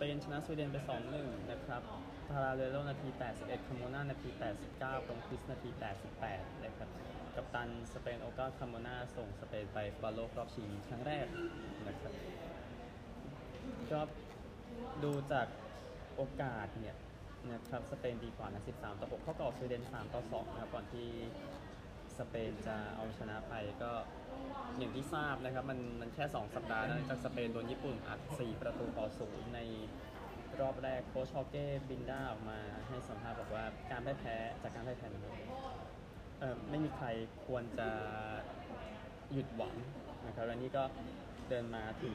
เปนชนะสวีเดนไป 2-1 นะครับพาราเรโลนาที 81 คาโมนานาที 89ตรงคริสนาที 88 นะครับ กัปตันสเปนโอกาคาโมนาส่งสเปนไปบอลโลกรอบชิงครั้งแรกนะครับก็ดูจากโอกาสเนี่ยนะครับสเปนดีกว่านะ 13 ต่อ 6 เข้ากับสวีเดน 3 ต่อ 2 นะครับ ก่อนที่ สเปนจะเอาชนะไปก็อย่างที่ทราบนะครับ มันมันแค่ 2 สัปดาห์นะจากสเปนโดนญี่ปุ่นอัด 4 ประตูต่อ0ในรอบแรกโค้ชฮอเก้บินด้าออกมาให้สัมภาษณ์บอกว่าการได้แพ้จากการได้แพ้นะครับเอ่อไม่มีใครควรจะหยุดหวังนะครับและนี่ก็เดินมาถึง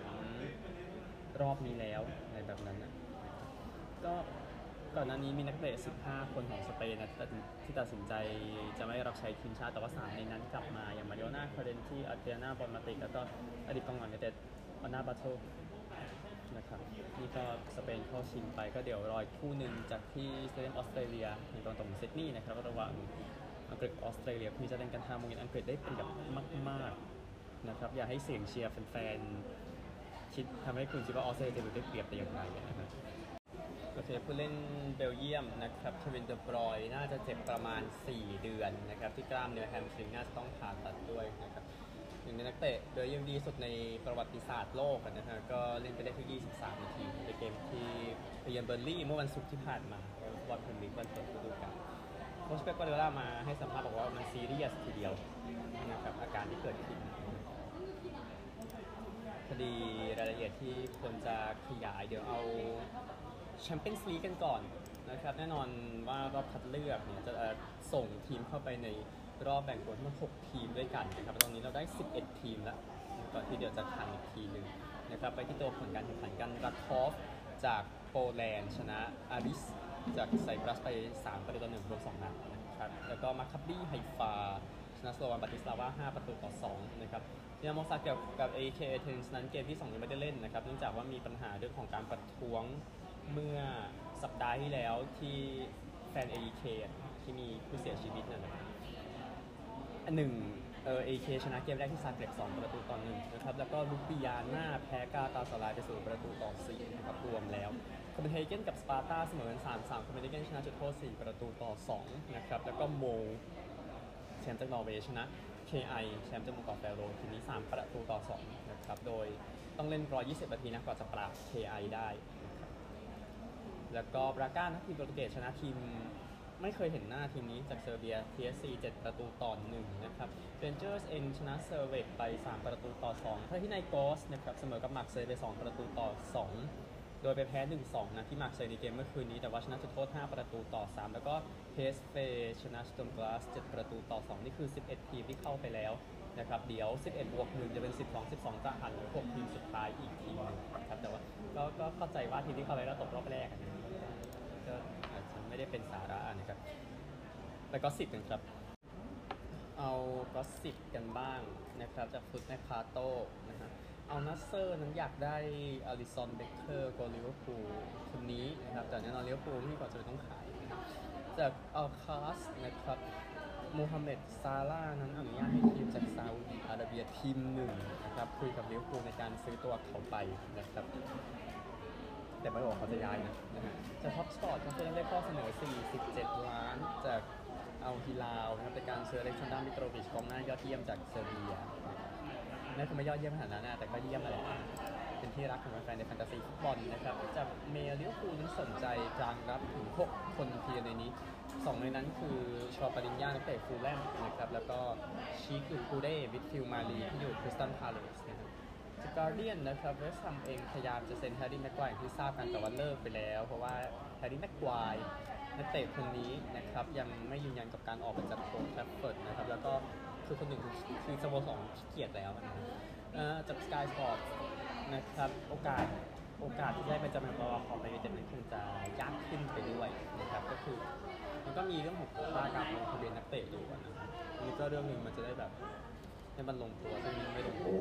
รอบนี้แล้วในแบบนั้นนะก็ ก่อนหน้านี้มีนักเตะ 15 คนของสเปนนะที่ตัดสินใจจะไม่รับใช้ทีมชาติแต่ว่า3ในนั้นกลับมาอย่างมาริโอนาคาเรนที่อาเทียนาบอลมาติกแล้วก็อดีตกองหลังในเตดอนาบาโตนะครับนี่ก็สเปนเข้าชิงไปก็เดี๋ยวรอยคู่หนึ่งจากที่สเตเดียมออสเตรเลียในตอนตรงซิดนีย์นะครับระหว่างอังกฤษออสเตรเลียที่จะเล่นกันทางโมงเย็นอังกฤษได้เปรียบมากๆนะครับอย่าให้เสียงเชียร์แฟนๆคิดทำให้คุณคิดว่าออสเตรเลียจะได้เปรียบแต่อย่างไรนะครับ โอเคผู้เล่นเบลเยียมนะครับเควินเดอร์บรอยน่าจะเจ็บประมาณ 4 เดือนนะครับที่กล้ามเนื้อแฮมสตริงน่าจะต้องผ่าตัดด้วยนะครับหนึ่งในนักเตะเบลเยียมดีสุดในประวัติศาสตร์โลกนะฮะก็เล่นไปได้แค่23 นาที ในเกมที่ไปเยือนเบิร์นลีย์เมื่อวันศุกร์ที่ผ่านมาบอลพรีเมียร์ลีกวันเปิดฤดูกาลโค้ชเป๊ปกวาร์ดิโอลามาให้สัมภาษณ์บอกว่ามันซีเรียสทีเดียวนะครับอาการที่เกิดขึ้นคดีรายละเอียดที่ควรจะขยายเดี๋ยวเอา แชมเปี้ยนส์ลีกกันก่อนนะครับแน่นอนว่ารอบคัดเลือกเนี่ยจะส่งทีมเข้าไปในรอบแบ่งกลุ่มทั้งหมด6ทีมด้วยกันนะครับตอนนี้เราได้ 11 ทีมแล้วก่อนที่เดี๋ยวจะหั่นอีกทีหนึ่งนะครับไปที่ตัวผลการแข่งขันกันราคอฟจากโปแลนด์ชนะอาริสจากไซปรัสไป 3 ประตูต่อ1รวม2นัดนะครับแล้วก็มัคคาบี้ไฮฟาชนะสโลวานบราติสลาวา 5 ประตูต่อ 2 นะครับดินาโมซาเกบกับ AK เทนส์นั้นเกมที่ 2 ยังไม่ได้เล่นนะครับเนื่องจากว่ามีปัญหาเรื่องของการประท้วง เมื่อสัปดาห์ที่แล้วที่แฟน AK ที่มีผู้เสียชีวิตนั่นนะอันหนึ่งเออ AK ชนะเกมแรกที่ซาเกร็บ2ประตูต่อ1นะครับแล้วก็ลูปิยาน่าแพ้กาตาสลายไปสู่ประตูต่อ4นะครับรวมแล้วคอมเบนเฮเกนกับสปาร์ตาเสมอกัน3-3คอมเบนเฮเกนชนะจุดโทษ4ประตูต่อ2นะครับแล้วก็โมแชมป์จากนอร์เวย์ชนะ KI แชมป์จากหมุกอแฟโรทีนี้ 3 ประตูต่อ2นะครับโดยต้องเล่น 120 นาทีนะกว่าจะปราบ KI ได้ แล้วก็บราก้านะทีมโปรตุเกสชนะทีม ไม่เคยเห็นหน้าทีมนี้จากเซอร์เบีย TSC 7 ประตูต่อ1นะครับเรนเจอร์สเองชนะเซอร์เวตไป 3 ประตูต่อ2ถ้าที่ในกอสนะครับเสมอกับมาร์เซย์ไป 2 ประตูต่อ2โดยไปแพ้ 1-2 นะที่มาร์เซย์ในเกมเมื่อคืนนี้ แต่ว่าชนะจุดโทษ 5 ประตูต่อ 3 แล้วก็เพสเฟชนะสโตนกลาส 7 ประตูต่อ 2 นี่คือ 11 ทีมที่เข้าไปแล้ว นะครับเดี๋ยว 11 บวก1จะเป็น 12 12 จะหั่นเหลือ6ทีมสุดท้ายอีกทีหนึงครับแต่ว่าก็ก็เข้าใจว่าทีมที่เข้าไปแล้วตกรอบแรกอะนก็อาจจะไม่ได้เป็นสาระนะครับแล้ว gossip กันครับ เอา gossip กันบ้างนะครับจากฟุตเมอร์คาโตนะฮะอัลนัสเซอร์นั้นอยากได้อลิซอนเบ็คเกอร์โกลลิเวอร์พูลคนนี้นะครับแต่แน่นอนลิเวอร์พูลไม่มีความจำเป็นต้องขายจากอัลคาสนะครับโมฮัมเหม็ดซาร่านั้นอนุญา ระเบียทีมหนึ่งนะครับคุยกับลิเวอร์พูลในการซื้อตัวเขาไปนะครับ แต่ไม่บอกเขาจะย้ายนะนะฮะจากท็อปสปอร์ตก็คือได้ข้อเสนอ 47 ล้านจากเอาฮิลาวนะครับในการซื้ออเล็กซานดรามิโตรวิชกองหน้ายอดเยี่ยมจากเซอร์เบียนั่นคือไม่ยอดเยี่ยมขนาดนั้นนะแต่ก็เยี่ยมแหละ เป็นที่รักของแฟนในแฟนตาซีฟุตบอลนะครับจากเมลิเวอร์พูลนั้นสนใจกลางรับถึง 6 คนเดียวในนี้สองในนั้นคือชอปาริญญานักเตะฟูลแลมนะครับแล้วก็ชีคุคูเดวิทฟิลมารีที่อยู่คริสตันพาเลสนะครับจากการเดียนนะครับเวสต์แฮมเองพยายามจะเซ็นแฮร์รี่แม็กควายที่ทราบกันแต่ว่าเลิกไปแล้ว เพราะว่าแฮร์รี่แม็กควายนักเตะคนนี้นะครับยังไม่ยืนยันกับการออกไปจากโคลแทฟเฟิร์ดนะครับแล้วก็ คือคนหนึ่งคือสโมสรขี้เกียจแล้วนะครับจากสกายสปอร์ตนะครับ โอกาสโอกาสที่ได้เป็นจำเป็นตัวของไปในเต็มนั้นคงจะยากขึ้นไปด้วยนะครับก็คือมันก็มีเรื่องของโคต้าการลงทะเบียนนักเตะอยู่นะครับนนี้ก็เรื่องหนึ่งมันจะได้แบบให้มันลงตัวซึ่งไม่ลงตัว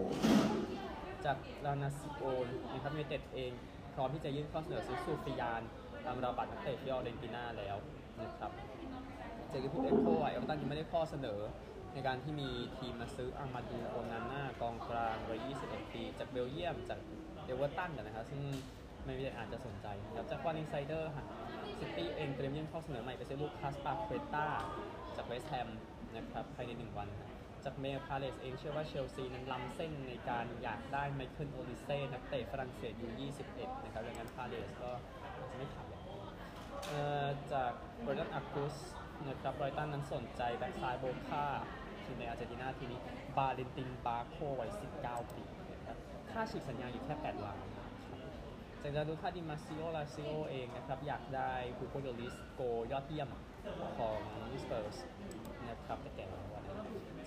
จากลานาซิโอนนะครับยูไนเต็ดเอง พร้อมที่จะยื่นข้อเสนอซื้อซูฟิยานตามราบัตรนักเตะที่ออเรนตินาแล้วนะครับเจากลิพูลเอ็กโคไอเอลตันยังไม่ได้ข้อเสนอ ในการที่มีทีมมาซื้ออามาดูโอนาน่ากองกลางวัย 21 ปี จากเบลเยียมจากเอเวอร์ตันนะครับซึ่งไม่ได้อาจจะสนใจครับจากวันอินไซเดอร์ค่ะซิตี้เองเตรียมยื่นข้อเสนอใหม่ไปซื้อลูกคาสปาเควต้าจากเวสต์แฮมนะครับภายใน 1 วันครับจากเมย์พาเลสเองเชื่อว่าเชลซีนั้นล้ำเส้นในการอยากได้ไมเคิลโอลิเซ่นักเตะฝรั่งเศสอยู่21 นะครับดังนั้นพาเลสก็อาจจะไม่ขายจากบริตันอากุสนะครับบริตันนั้นสนใจแบ็กซ้ายโบคา ทีมในอาร์เจนตินาทีนี้บาเลนตินบาโควัย 19 ปีนะครับค่าฉีกสัญญาอยู่แค่ 8 ล้านครับจากดารุคาดิมาซิโอลาซิโอเองนะครับ อยากได้ฮูโกโยลิสโกยอดเยี่ยมของสเปอร์สนะครับแต่แก่วันนั้น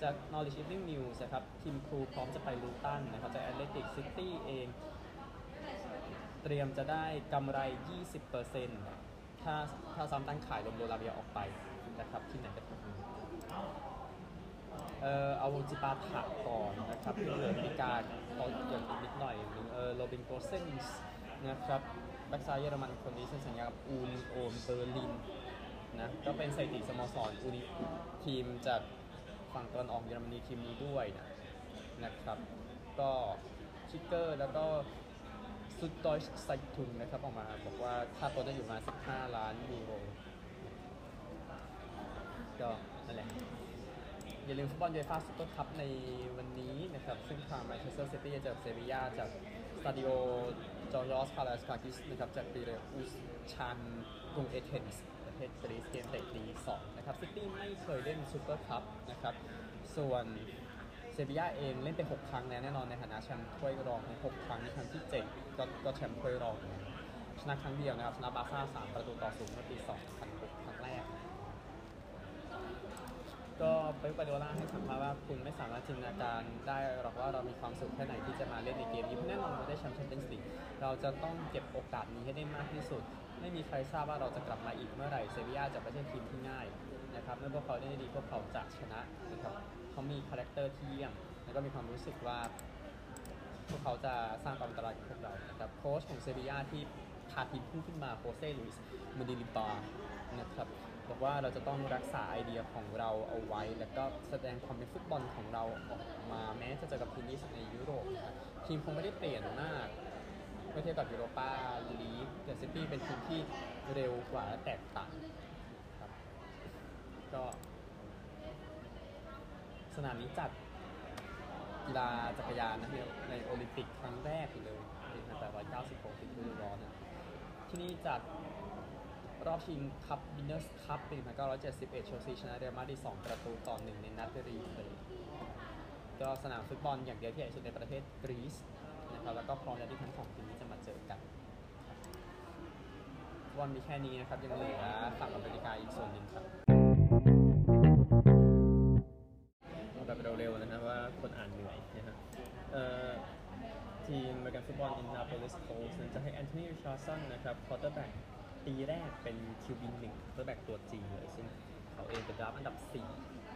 จาก Knowledge Evening News นะครับทีมครูพร้อมจะไปลูตันนะครับจาก Athletic City เอง เตรียมจะได้กำไร 20%ถ้าถ้าซ้ำตั้งขายลมโดลาเบียออกไปนะครับที่ไหนก็ทำ เอ่ออาจิปาถะก่อนนะครับที่เหลือมีการเอาอย่อีกนิดหน่อยหนึ่งเออโรบินโกเซนส์นะครับแบ็กซ้ายเยอรมันคนนี้เซ็นสัญญากับอูนโอมเบอร์ลินนะก็เป็นสถิติสโมสรอูนิทีมจากฝั่งตะวันออกเยอรมนีทีมนี้ด้วยนะนะครับก็ Kicker แล้วก็ Süddeutsche Zeitung นะครับออกมาบอกว่าค่าตัวจะอยู่มา 15 ล้านยูโรก็นั่นแหละ อย่าลืมฟุตบอลยูฟ่าซูเปอร์คัพในวันนี้นะครับ ซึ่งทางแมนเชสเตอร์ซิตี้จะเจอเซบียาจากสตาดิโอจอร์จอสคาราอิสคากิสนะครับจากปีเรอุสชันกรุงเอเธนส์ประเทศกรีซเกมเตะตี2นะครับซิตี้ไม่เคยเล่นซูเปอร์คัพนะครับ ส่วนเซบียาเองเล่นไป 6 ครั้งแล้วแน่นอนในฐานะแชมป์ถ้วยรองใน6ครั้งในครั้งที่ 7 ก็ก็แชมป์ถ้วยรองชนะครั้งเดียวนะครับชนะบาร์ซ่า3ประตูต่อศูนย์เมื่อปี2006ครั้งแรก ก็เป๊กวาร์ดิโอลาให้สัมภาษณ์ว่าคุณไม่สามารถจินตนาการได้หรอกว่าเรามีความสุขแค่ไหนที่จะมาเล่นในเกมนี้เพราะแน่นอนเราได้แชมป์แชมเปี้ยนส์ลีกเราจะต้องเก็บโอกาสนี้ให้ได้มากที่สุด ไม่มีใครทราบว่าเราจะกลับมาอีกเมื่อไหร่เซบียาจะไม่ใช่ทีมที่ง่ายนะครับเมื่อพวกเขาได้ดีพวกเขาจะชนะนะครับเขามี character ที่เยี่ยมแล้วก็มีความรู้สึกว่าพวกเขาจะสร้างความอันตรายกับพวกเรานะครับโค้ชของเซบียาที่พาทีมพุ่งขึ้นมาโฆเซ่ลุยส์เมนดิลิบาร์นะครับ บอกว่าเราจะต้องรักษาไอเดียของเราเอาไว้ แล้วก็แสดงความเป็นฟุตบอลของเราออกมาแม้จะเจอกับทีมที่สุดในยุโรปทีมคงไม่ได้เปลี่ยนมากเมื่อเทียบกับยูโรปาลีกแต่ซิตี้เป็นทีมที่เร็วกว่าและแตกต่างครับก็สนามนี้จัดกีฬาจักรยานนะในโอลิมปิกครั้งแรกเลยปี1896ปีฤดูร้อนนะที่นี่จัด รอบชิงคัพวินเนอร์สคัพปี1971เชลซีชนะเรอัลมาดริด2ประตูต่อหนึ่งในนัด replay ก็สนามฟุตบอลอย่างเดียวที่ใหญ่สุดในประเทศกรีซนะครับแล้วก็พร้อมแล้วที่ทั้งสองทีมนี้จะมาเจอกันฟุตบอลมีแค่นี้นะครับ ยังเหลือฝั่งอเมริกาอีกส่วนหนึ่งครับเอาแบบเร็วๆนะครับว่าคนอ่านเหนื่อยนะครับเอ่อทีมอเมริกันฟุตบอลอินเดียนาโพลิสโคลต์สจะให้แอนโทนีริชาร์ดสันนะครับ quarterback ปีแรกเป็น QB หนึ่ง quarterback ตัวจริงเลยซึ่งเขาเองเป็น draft อันดับ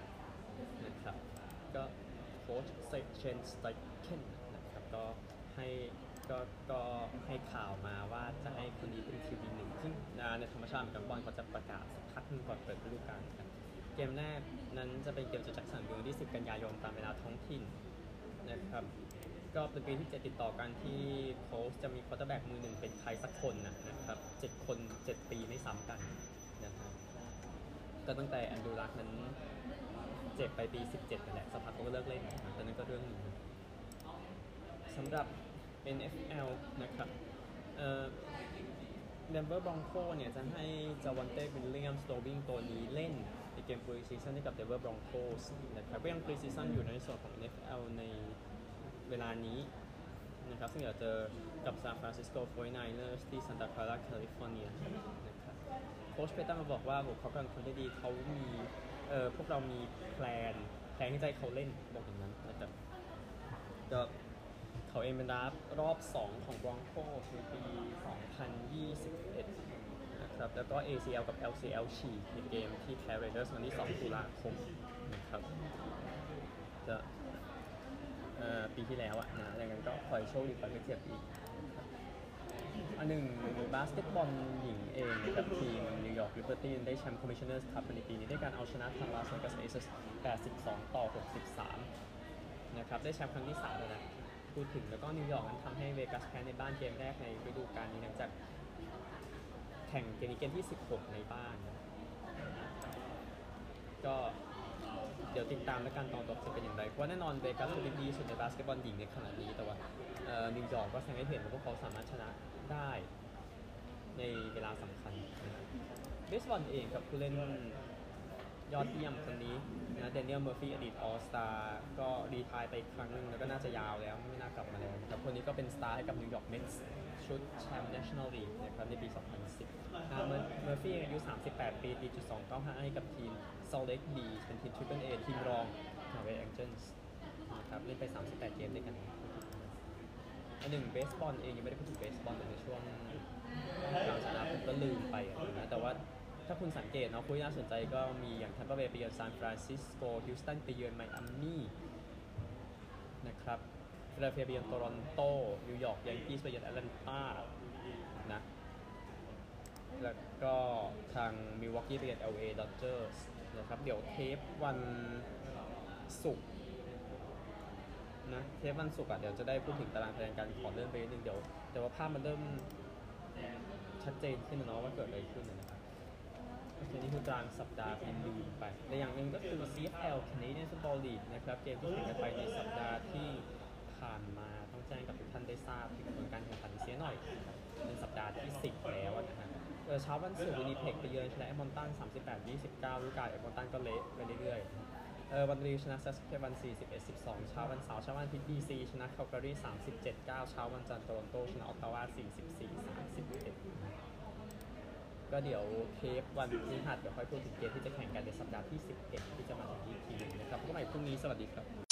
4 นะครับ ก็โค้ชเชนสไตเคนนะครับก็ให้ก็ก็ให้ข่าวมาว่าจะให้คนนี้เป็น QB หนึ่งซึ่งในธรรมชาติอเมริกันฟุตบอลเขาจะประกาศสักพักนึงก่อนเปิดฤดูกาลกันเกมแรกนั้นจะเป็นเกมจากแจ็คสันวิลล์ที่ 10 กันยายนตามเวลาท้องถิ่นนะครับ ก็เป็นปีที่ 7 ติดต่อกันที่โค้ชจะมี quarterback มือหนึ่งเป็นใครสักคนนะนะครับ7คน7ปีไม่ซ้ำกันนะครับก็ตั้งแต่แอนดรูลักนั้นเจ็บไปปี 17นั่นแหละสักพักก็เลิกเล่นนะตอนนั้นก็เรื่องหนึ่งสำหรับ NFL นะครับเอ่อเดนเวอร์บรองโคเนี่ยจะให้จาวอนเต้วิลเลียมส์ตัววิ่งตัวนี้เล่นในเกม preseason ให้กับเดนเวอร์บรองโคสนะครับก็ยัง preseason อยู่ในส่วนของ NFL ใน เวลานี้นะครับซึ่งเดี๋ยวเจอกับซานฟรานซิสโก 49ers ที่ซันตาคลาราแคลิฟอร์เนียนะครับโค้ชเพตันมาบอกว่าโหเขากำลังคนได้ดีเขามีเออพวกเรามี plan plan ที่จะให้เขาเล่นบอกอย่างนั้นนะครับก็เขาเองเป็น draft รอบ 2 ของบรองโคในปี 2021 นะครับ แล้วก็ ACL กับ LCL ฉีกในเกมที่แพ้เรเดอร์สวันที่ 2 ตุลาคมนะครับจะ ปีที่แล้วอะนะดังนั้นก็คอยโชคดีคอยไม่เจ็บอีกอันหนึ่งบาสเกตบอลหญิงเองนะครับทีมนิวยอร์กลิเบอร์ตี้ได้แชมป์คอมมิชชั่นเนอร์สคัพในปีนี้ด้วยการเอาชนะทางลาสเวกัสเอเซส82 ต่อ 63 นะครับ ได้แชมป์ครั้งที่3แล้วนะพูดถึงแล้วก็นิวยอร์กนั้นทำให้เวกัสแพ้ในบ้านเกมแรกในฤดูกาลนี้หลังจากแข่งเกมนี้เกมที่ 16 ในบ้าน ก็ เดี๋ยวติดตามแล้วกันตอนจบจะเป็นอย่างไรเพราะแน่นอนเวกัสเป็นดีสุดในบาสเกตบอลหญิงในขณะนี้แต่ว่านิวยอร์กก็แสดงให้เห็นว่าพวกเขาสามารถชนะได้ในเวลาสำคัญเบสบอลเองกับผู้เล่นยอดเยี่ยมคนนี้นะเดน i ยลเมอร์ฟี่อดีต All-Star ก็ retire ไปอีกครั้งหนึงแล้วก็น่าจะยาวแล้วไม่น่ากลับมาแล้วนะครับคนนี้ก็เป็นสตาร์ให้กับนิวยอร์กเมทส์ชุดแชมป์ National League นะครับในปี 2010 เมอร์ฟี่อายุ 38 ปีตีจุด295ให้กับทีม Salt Lake Bees เป็นทีม Triple A ทีมรองของแอลเอแองเจิลส์นะครับเล่นไป 38 เกมด้วยกันอันหนึ่งเบสบอลเองยังไม่ได้พูดถึงเบสบอลในช่วงกลางสัปดาห์ผมก็ลืมไปนะแต่ว่าถ้าคุณสังเกตเนาะคู่น่าสนใจก็มีอย่างทัมเปอร์เบย์ไปเยือนซานฟรานซิสโกฮิวสตันไปเยือนไมอามี่นะครับฟิลาเดลเฟียไปเยือนโตรอนโตนิวยอร์กยังกี้ไปเยือนแอตแลนตา แล้วก็ทางมิลวอกกี้ไปเยือน LA Dodgers นะครับ เดี๋ยวเทปวันศุกร์นะเทปวันศุกร์อะเดี๋ยวจะได้พูดถึงตารางคะแนนการขอเลื่อนไปนิดนึงเดี๋ยวเดี๋ยวว่าภาพมันเริ่มชัดเจนขึ้นแล้วเนาะว่าเกิดอะไรขึ้นนะครับโอเคนี่คือตารางสัปดาห์ที่ลืมไปและอย่างหนึ่งก็คือ CFL Canadian Football League นะครับ เกมที่แข่งกันไปในสัปดาห์ที่ผ่านมาต้องแจ้งกับทุกท่านได้ทราบถึงผลการแข่งขันเสียหน่อยเป็นสัปดาห์ที่ 10 แล้วนะฮะ เออเช้าวันศุกร์วินิเพกไปเยือนชนะเอดมันตัน38-29ฤดูกาลเอดมันตันก็เละไปเรื่อยๆเออมอนทรีออลชนะซัสแคตเชวัน41 12เช้าวันเสาร์เช้าวันอาทิตย์บีซีชนะคาลการี37 9เช้าวันจันทร์โตรอนโตชนะออตตาวา44 31ก็เดี๋ยวเทปวันพฤหัสเดี๋ยวค่อยพูดถึงเกมที่จะแข่งกันในสัปดาห์ที่ 11 ที่จะมาถึงอีกทีนึงนะครับพบกันใหม่พรุ่งนี้สวัสดีครับ